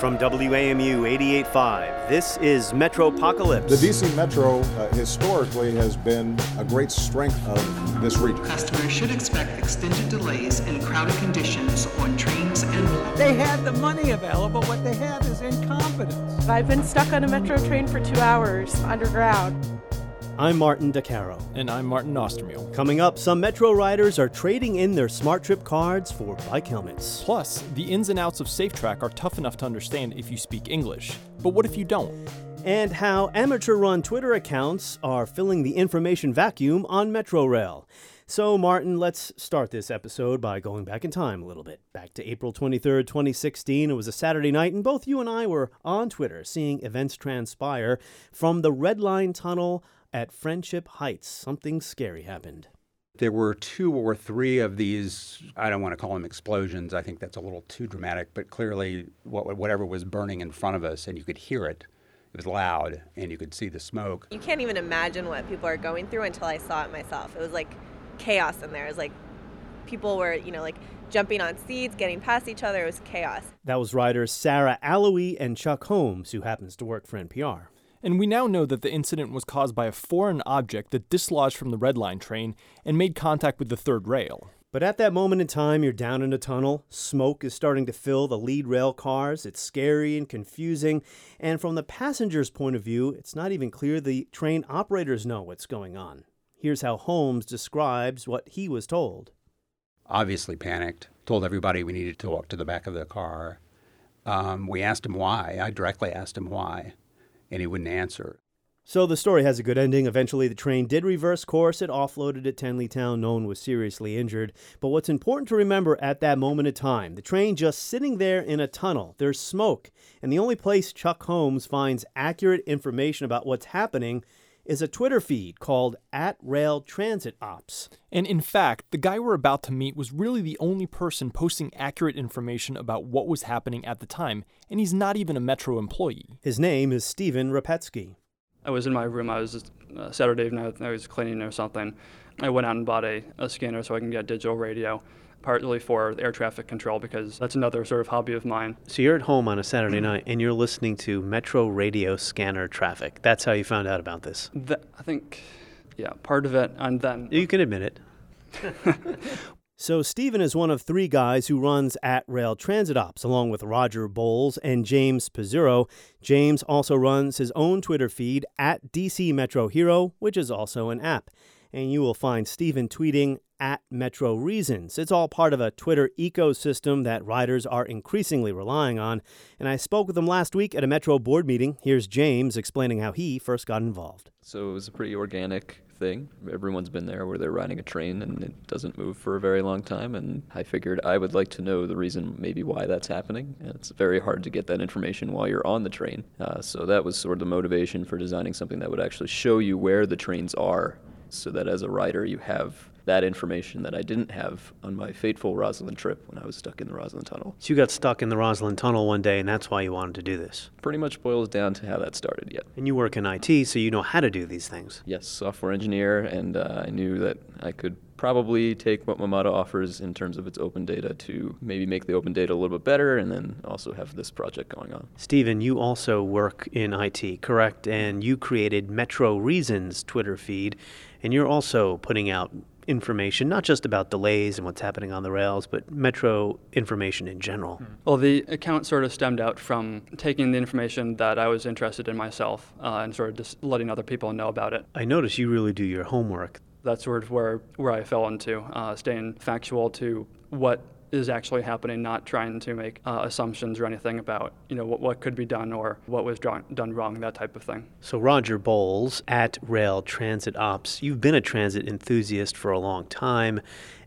From WAMU 88.5, this is Metropocalypse. The DC Metro uh, historically has been a great strength of this region. Customers should expect extended delays and crowded conditions on trains and They have the money available. What they have is incompetence. I've been stuck on a metro train for two hours underground. I'm Martin Di Caro. And I'm Martin Austermuhle. Coming up, some Metro riders are trading in their SmarTrip cards for bike helmets. Plus, the ins and outs of SafeTrack are tough enough to understand if you speak English. But what if you don't? And how amateur run Twitter accounts are filling the information vacuum on Metrorail. So, Martin, let's start this episode by going back in time a little bit. Back to April 23rd, 2016. It was a Saturday night, and both you and I were on Twitter seeing events transpire from the Red Line Tunnel at Friendship Heights. Something scary happened. There were two or three of these, I don't want to call them explosions. I think that's a little too dramatic, but clearly, what, whatever was burning in front of us, and you could hear it, it was loud, and you could see the smoke. You can't even imagine what people are going through until I saw it myself. It was like chaos in there. It was like people were, you know, like jumping on seats, getting past each other. It was chaos. That was writers Sarah Alloy and Chuck Holmes, who happens to work for NPR. And we now know that the incident was caused by a foreign object that dislodged from the Red Line train and made contact with the third rail. But at that moment in time, you're down in a tunnel. Smoke is starting to fill the lead rail cars. It's scary and confusing. And from the passenger's point of view, it's not even clear the train operators know what's going on. Here's how Holmes describes what he was told. Obviously panicked, told everybody we needed to walk to the back of the car. Um, we asked him why. I directly asked him why, and he wouldn't answer. So the story has a good ending. Eventually, the train did reverse course. It offloaded at Tenleytown. No one was seriously injured. But what's important to remember at that moment in time, the train just sitting there in a tunnel. There's smoke. And the only place Chuck Holmes finds accurate information about what's happening is a Twitter feed called at Rail Transit Ops. And in fact, the guy we're about to meet was really the only person posting accurate information about what was happening at the time, and he's not even a Metro employee. His name is Stephen Repetski. I was in my room. I was uh, Saturday evening. I was cleaning or something. I went out and bought a, a scanner so I can get digital radio, partly for air traffic control because that's another sort of hobby of mine. So you're at home on a Saturday night and you're listening to Metro radio scanner traffic. That's how you found out about this. Th- I think, yeah, part of it, and then You can admit it. So, Stephen is one of three guys who runs at Rail Transit Ops, along with Roger Bowles and James Pizzurro. James also runs his own Twitter feed at DC Metro Hero, which is also an app. And you will find Stephen tweeting at Metro Reasons. It's all part of a Twitter ecosystem that riders are increasingly relying on. And I spoke with him last week at a Metro board meeting. Here's James explaining how he first got involved. So it was a pretty organic thing. Everyone's been there where they're riding a train and it doesn't move for a very long time. And I figured I would like to know the reason, maybe why that's happening. And it's very hard to get that information while you're on the train. Uh, so that was sort of the motivation for designing something that would actually show you where the trains are so that as a rider you have that information that I didn't have on my fateful Rosslyn trip when I was stuck in the Rosslyn Tunnel. So you got stuck in the Rosslyn Tunnel one day, and that's why you wanted to do this. Pretty much boils down to how that started, yet. And you work in IT, so you know how to do these things. Yes, software engineer, and uh, I knew that I could probably take what WMATA offers in terms of its open data to maybe make the open data a little bit better and then also have this project going on. Stephen, you also work in IT, correct? And you created Metro Reasons Twitter feed, and you're also putting out information, not just about delays and what's happening on the rails, but Metro information in general. Well, the account sort of stemmed out from taking the information that I was interested in myself uh, and sort of just letting other people know about it. I notice you really do your homework. That's sort of where, where I fell into, uh, staying factual to what is actually happening, not trying to make uh, assumptions or anything about you know what, what could be done or what was done, done wrong, that type of thing. So Roger Bowles at Rail Transit Ops, you've been a transit enthusiast for a long time,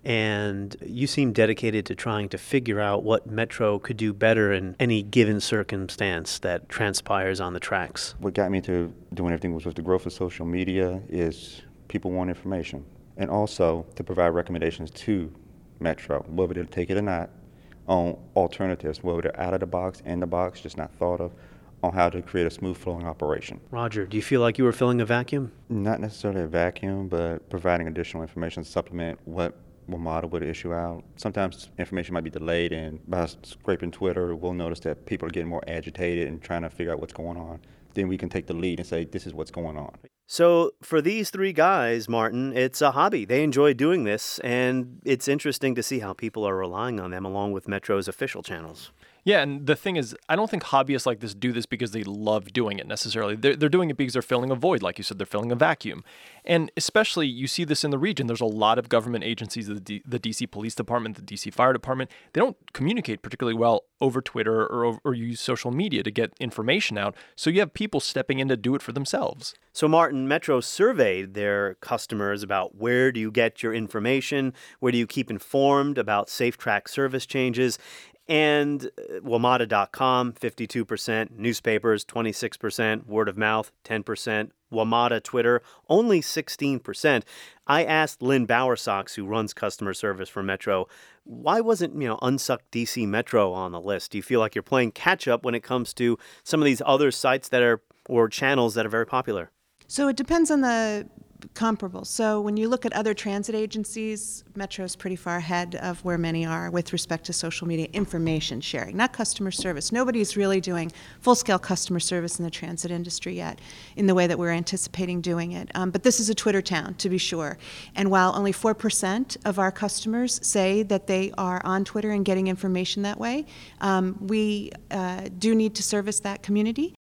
and you seem dedicated to trying to figure out what Metro could do better in any given circumstance that transpires on the tracks. What got me to doing everything was with the growth of social media is people want information, and also to provide recommendations to Metro, whether they'll take it or not, on alternatives, whether they're out of the box, in the box, just not thought of, on how to create a smooth flowing operation. Roger, do you feel like you were filling a vacuum? Not necessarily a vacuum, but providing additional information to supplement what WMATA would issue out. Sometimes information might be delayed, and by scraping Twitter, we'll notice that people are getting more agitated and trying to figure out what's going on. Then we can take the lead and say, this is what's going on. So, for these three guys, Martin, it's a hobby. They enjoy doing this, and it's interesting to see how people are relying on them along with Metro's official channels. Yeah, and the thing is, I don't think hobbyists like this do this because they love doing it necessarily. They're, they're doing it because they're filling a void, like you said, they're filling a vacuum. And especially, you see this in the region. There's a lot of government agencies, the, D, the DC Police Department, the DC Fire Department. They don't communicate particularly well over Twitter or, or use social media to get information out. So you have people stepping in to do it for themselves. So, Martin, Metro surveyed their customers about where do you get your information, where do you keep informed about safe track service changes, and uh, WMATA.com, 52%, newspapers, 26%, word of mouth, 10%, WMATA Twitter, only 16%. I asked Lynn Bowersox, who runs customer service for Metro, why wasn't, you know, Unsuck DC Metro on the list? Do you feel like you're playing catch up when it comes to some of these other sites that are, or channels that are very popular? So it depends on the comparable. So when you look at other transit agencies, Metro is pretty far ahead of where many are with respect to social media information sharing, not customer service. Nobody's really doing full scale customer service in the transit industry yet in the way that we're anticipating doing it. Um, but this is a Twitter town, to be sure. And while only 4% of our customers say that they are on Twitter and getting information that way, um, we uh, do need to service that community.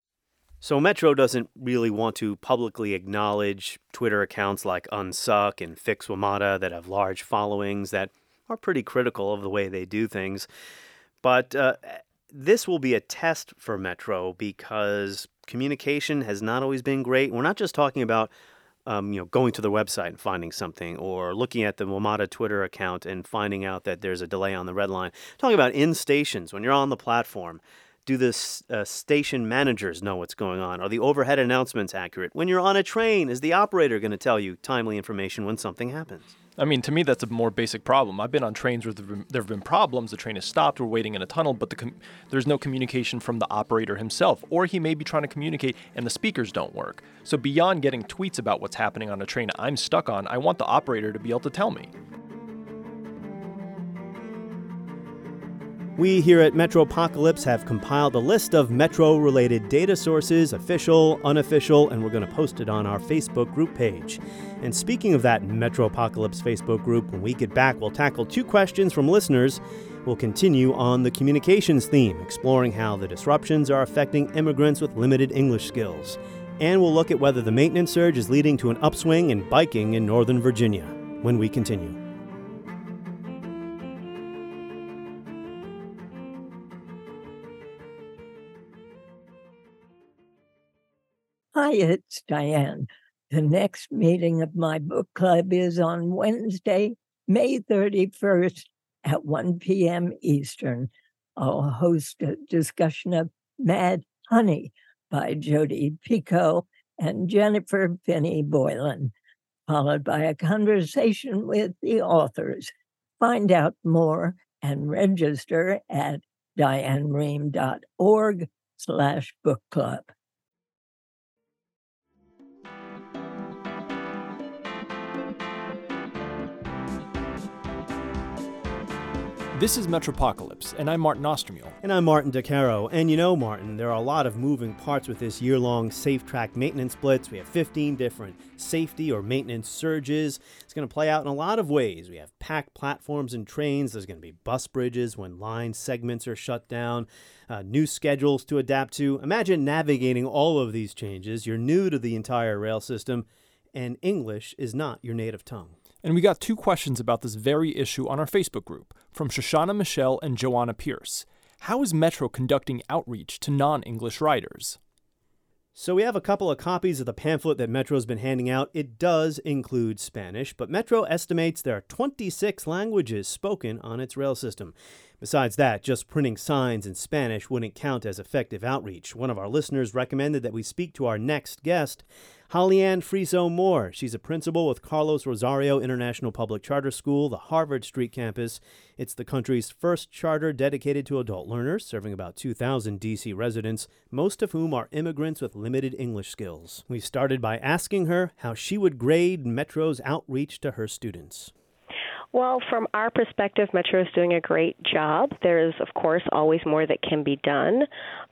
So Metro doesn't really want to publicly acknowledge Twitter accounts like Unsuck and Fix WMATA that have large followings that are pretty critical of the way they do things. But uh, this will be a test for Metro because communication has not always been great. We're not just talking about um, you know, going to the website and finding something, or looking at the WMATA Twitter account and finding out that there's a delay on the red line. Talking about in stations when you're on the platform, do the uh, station managers know what's going on? Are the overhead announcements accurate? When you're on a train, is the operator going to tell you timely information when something happens? I mean, to me, that's a more basic problem. I've been on trains where there have been problems. The train has stopped. We're waiting in a tunnel, but the com- there's no communication from the operator himself, or he may be trying to communicate and the speakers don't work. So, beyond getting tweets about what's happening on a train I'm stuck on, I want the operator to be able to tell me. We here at Metropocalypse have compiled a list of Metro related data sources, official, unofficial, and we're going to post it on our Facebook group page. And speaking of that Metropocalypse Facebook group, when we get back, we'll tackle two questions from listeners. We'll continue on the communications theme, exploring how the disruptions are affecting immigrants with limited English skills. And we'll look at whether the maintenance surge is leading to an upswing in biking in Northern Virginia when we continue. Hi, it's Diane. The next meeting of my book club is on Wednesday, May 31st at 1 p.m. Eastern. I'll host a discussion of Mad Honey by Jodi Picoult and Jennifer Finney Boylan, followed by a conversation with the authors. Find out more and register at dianerehm.org slash book club. This is Metropocalypse, and I'm Martin Austermuhle. And I'm Martin Di Caro. And you know, Martin, there are a lot of moving parts with this year long safe track maintenance blitz. We have 15 different safety or maintenance surges. It's going to play out in a lot of ways. We have packed platforms and trains. There's going to be bus bridges when line segments are shut down, uh, new schedules to adapt to. Imagine navigating all of these changes. You're new to the entire rail system, and English is not your native tongue. And we got two questions about this very issue on our Facebook group from Shoshana Michelle and Joanna Pierce. How is Metro conducting outreach to non English riders? So, we have a couple of copies of the pamphlet that Metro's been handing out. It does include Spanish, but Metro estimates there are 26 languages spoken on its rail system. Besides that, just printing signs in Spanish wouldn't count as effective outreach. One of our listeners recommended that we speak to our next guest, Hollyann Friso Moore. She's a principal with Carlos Rosario International Public Charter School, the Harvard Street campus. It's the country's first charter dedicated to adult learners, serving about 2,000 D.C. residents, most of whom are immigrants with limited English skills. We started by asking her how she would grade Metro's outreach to her students. Well, from our perspective, Metro is doing a great job. There is, of course, always more that can be done,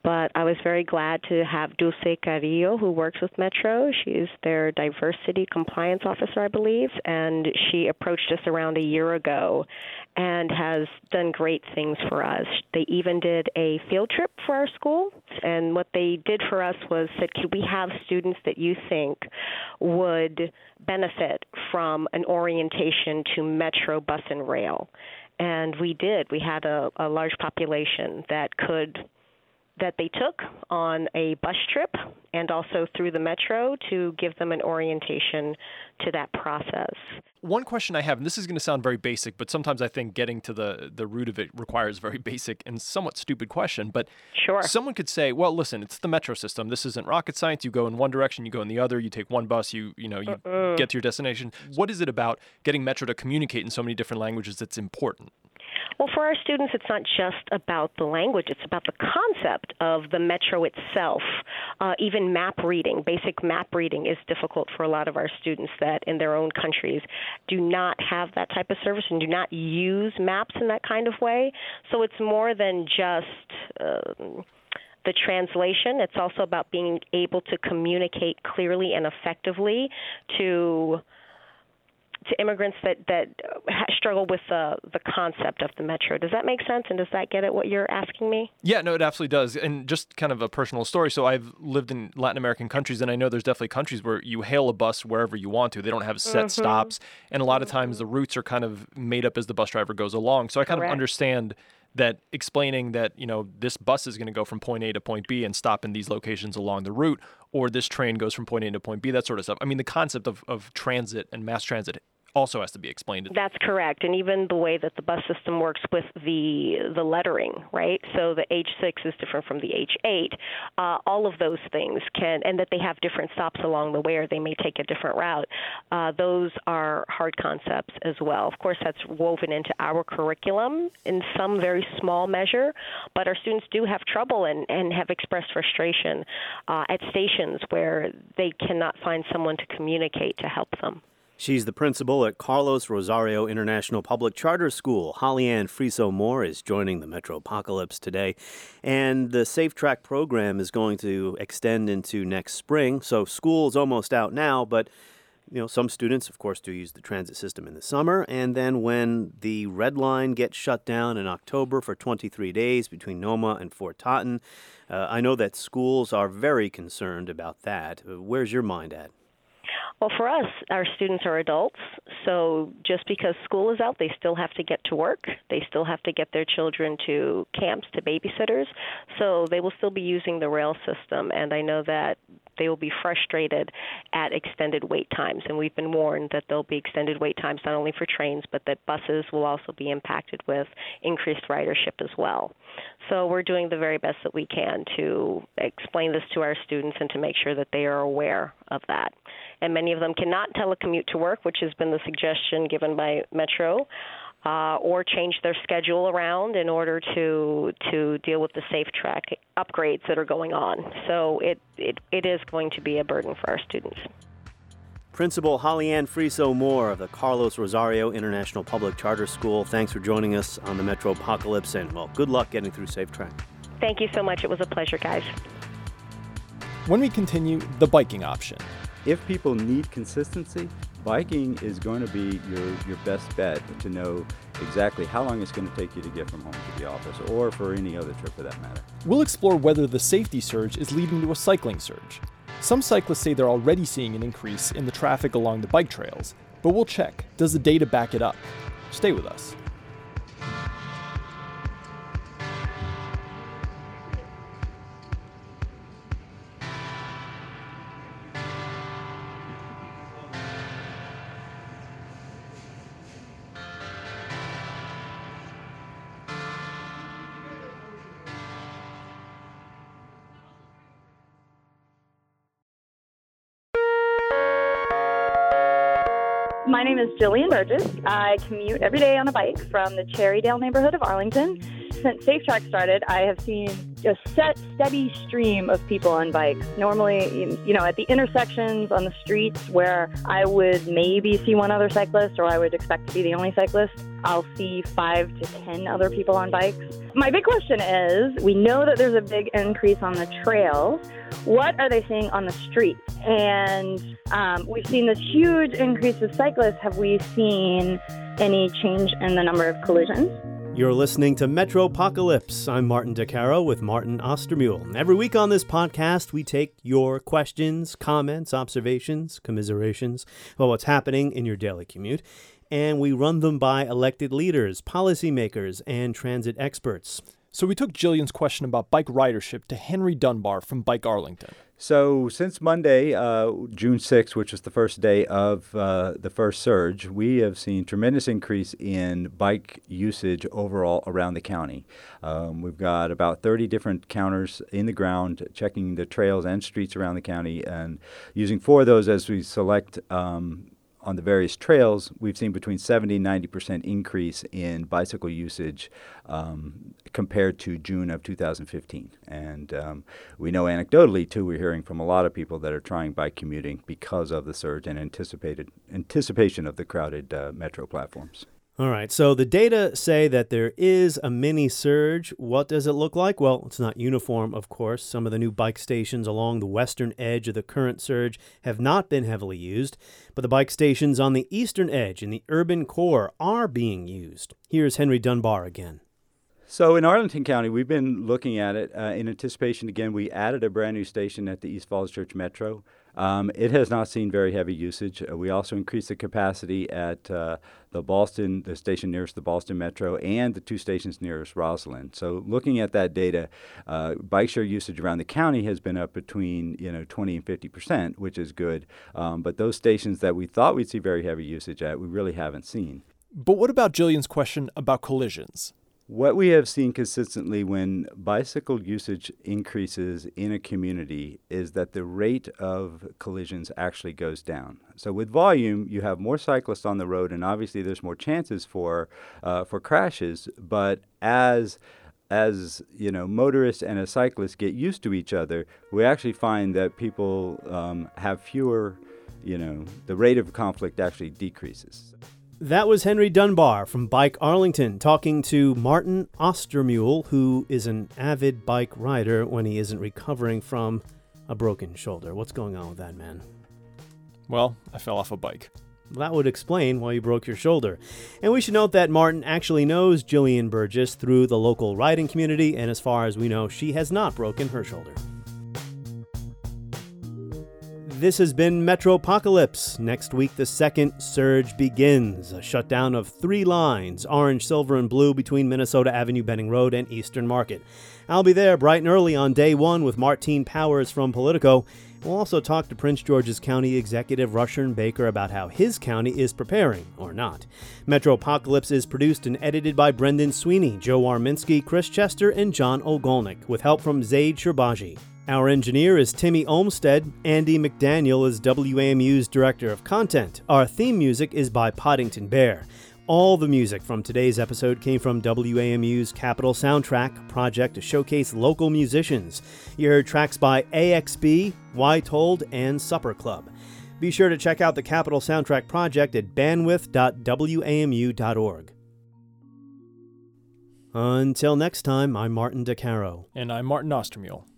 but I was very glad to have Dulce Carrillo, who works with Metro. She's their diversity compliance officer, I believe, and she approached us around a year ago and has done great things for us. They even did a field trip for our school, and what they did for us was said, "Could we have students that you think would benefit from an orientation to Metro bus and rail?" And we did. We had a, a large population that could that they took on a bus trip and also through the metro to give them an orientation to that process. One question I have, and this is going to sound very basic, but sometimes I think getting to the the root of it requires a very basic and somewhat stupid question. But sure, someone could say, "Well, listen, it's the metro system. This isn't rocket science. You go in one direction, you go in the other. You take one bus, you you know you uh-uh. get to your destination." What is it about getting metro to communicate in so many different languages that's important? Well, for our students, it's not just about the language, it's about the concept of the metro itself. Uh, even map reading, basic map reading, is difficult for a lot of our students that in their own countries do not have that type of service and do not use maps in that kind of way. So it's more than just. Uh, the translation. It's also about being able to communicate clearly and effectively to to immigrants that that struggle with the the concept of the metro. Does that make sense? And does that get at what you're asking me? Yeah, no, it absolutely does. And just kind of a personal story. So I've lived in Latin American countries, and I know there's definitely countries where you hail a bus wherever you want to. They don't have set mm-hmm. stops, and a lot of times the routes are kind of made up as the bus driver goes along. So I kind Correct. of understand that explaining that you know this bus is going to go from point A to point B and stop in these locations along the route, or this train goes from point A to point B, that sort of stuff. I mean, the concept of, of transit and mass transit also has to be explained. That's correct, and even the way that the bus system works with the the lettering, right? So the H6 is different from the H8. Uh, all of those things can, and that they have different stops along the way, or they may take a different route. Uh, those are hard concepts as well. Of course, that's woven into our curriculum in some very small measure, but our students do have trouble and, and have expressed frustration uh, at stations where they cannot find someone to communicate to help them. She's the principal at Carlos Rosario International Public Charter School. Holly-Ann Friso Moore is joining the Metropocalypse today. And the Safe Track program is going to extend into next spring. So school's almost out now, but you know, some students, of course, do use the transit system in the summer. And then when the Red Line gets shut down in October for 23 days between Noma and Fort Totten, uh, I know that schools are very concerned about that. Uh, where's your mind at? Well, for us, our students are adults, so just because school is out, they still have to get to work. They still have to get their children to camps, to babysitters. So they will still be using the rail system, and I know that they will be frustrated at extended wait times. And we've been warned that there'll be extended wait times not only for trains, but that buses will also be impacted with increased ridership as well. So we're doing the very best that we can to explain this to our students and to make sure that they are aware of that. And many of them cannot telecommute to work, which has been the suggestion given by Metro uh, or change their schedule around in order to to deal with the safe track upgrades that are going on. So it, it, it is going to be a burden for our students. Principal Holly-Ann Friso Moore of the Carlos Rosario International Public Charter School, thanks for joining us on the Metropocalypse, and well, good luck getting through Safe Track. Thank you so much. It was a pleasure, guys. When we continue, the biking option. If people need consistency, biking is going to be your, your best bet to know exactly how long it's going to take you to get from home to the office or for any other trip for that matter. We'll explore whether the safety surge is leading to a cycling surge. Some cyclists say they're already seeing an increase in the traffic along the bike trails, but we'll check. Does the data back it up? Stay with us. Is Jillian Burgess. I commute every day on a bike from the Cherrydale neighborhood of Arlington since SafeTrack started, I have seen a set, steady stream of people on bikes. Normally, you know, at the intersections on the streets where I would maybe see one other cyclist or I would expect to be the only cyclist, I'll see five to ten other people on bikes. My big question is we know that there's a big increase on the trails. What are they seeing on the streets? And um, we've seen this huge increase of cyclists. Have we seen any change in the number of collisions? You're listening to Metropocalypse. I'm Martin Di Caro with Martin Austermuhle. Every week on this podcast, we take your questions, comments, observations, commiserations about what's happening in your daily commute, and we run them by elected leaders, policymakers, and transit experts. So we took Jillian's question about bike ridership to Henry Dunbar from Bike Arlington. So since Monday, uh, June 6th, which was the first day of uh, the first surge, we have seen tremendous increase in bike usage overall around the county. Um, we've got about 30 different counters in the ground checking the trails and streets around the county and using four of those as we select um, on the various trails, we've seen between 70 and 90 percent increase in bicycle usage um, compared to June of 2015. And um, we know anecdotally, too, we're hearing from a lot of people that are trying bike commuting because of the surge and anticipated anticipation of the crowded uh, metro platforms. All right, so the data say that there is a mini surge. What does it look like? Well, it's not uniform, of course. Some of the new bike stations along the western edge of the current surge have not been heavily used, but the bike stations on the eastern edge in the urban core are being used. Here's Henry Dunbar again. So in Arlington County, we've been looking at it uh, in anticipation. Again, we added a brand new station at the East Falls Church Metro. Um, it has not seen very heavy usage. Uh, we also increased the capacity at uh, the Boston, the station nearest the Boston Metro, and the two stations nearest Rosslyn. So, looking at that data, uh, bike share usage around the county has been up between you know 20 and 50 percent, which is good. Um, but those stations that we thought we'd see very heavy usage at, we really haven't seen. But what about Jillian's question about collisions? What we have seen consistently when bicycle usage increases in a community is that the rate of collisions actually goes down. So with volume, you have more cyclists on the road, and obviously there's more chances for uh, for crashes. But as as you know, motorists and a cyclist get used to each other, we actually find that people um, have fewer. You know, the rate of conflict actually decreases. That was Henry Dunbar from Bike Arlington talking to Martin Austermuhle, who is an avid bike rider when he isn't recovering from a broken shoulder. What's going on with that, man? Well, I fell off a bike. That would explain why you broke your shoulder. And we should note that Martin actually knows Jillian Burgess through the local riding community, and as far as we know, she has not broken her shoulder. This has been Metropocalypse. Next week, the second surge begins. A shutdown of three lines orange, silver, and blue between Minnesota Avenue, Benning Road, and Eastern Market. I'll be there bright and early on day one with Martine Powers from Politico. We'll also talk to Prince George's County Executive Rushern Baker about how his county is preparing, or not. Metropocalypse is produced and edited by Brendan Sweeney, Joe Arminsky, Chris Chester, and John Ogolnik, with help from Zaid Sherbaji. Our engineer is Timmy Olmstead. Andi McDaniel is WAMU's Director of Content. Our theme music is by Poddington Bear. All the music from today's episode came from WAMU's Capital Soundtrack project to showcase local musicians. You heard tracks by AXB, Told, and Supper Club. Be sure to check out the Capital Soundtrack project at bandwidth.wamu.org. Until next time, I'm Martin Di Caro. And I'm Martin Austermuhle.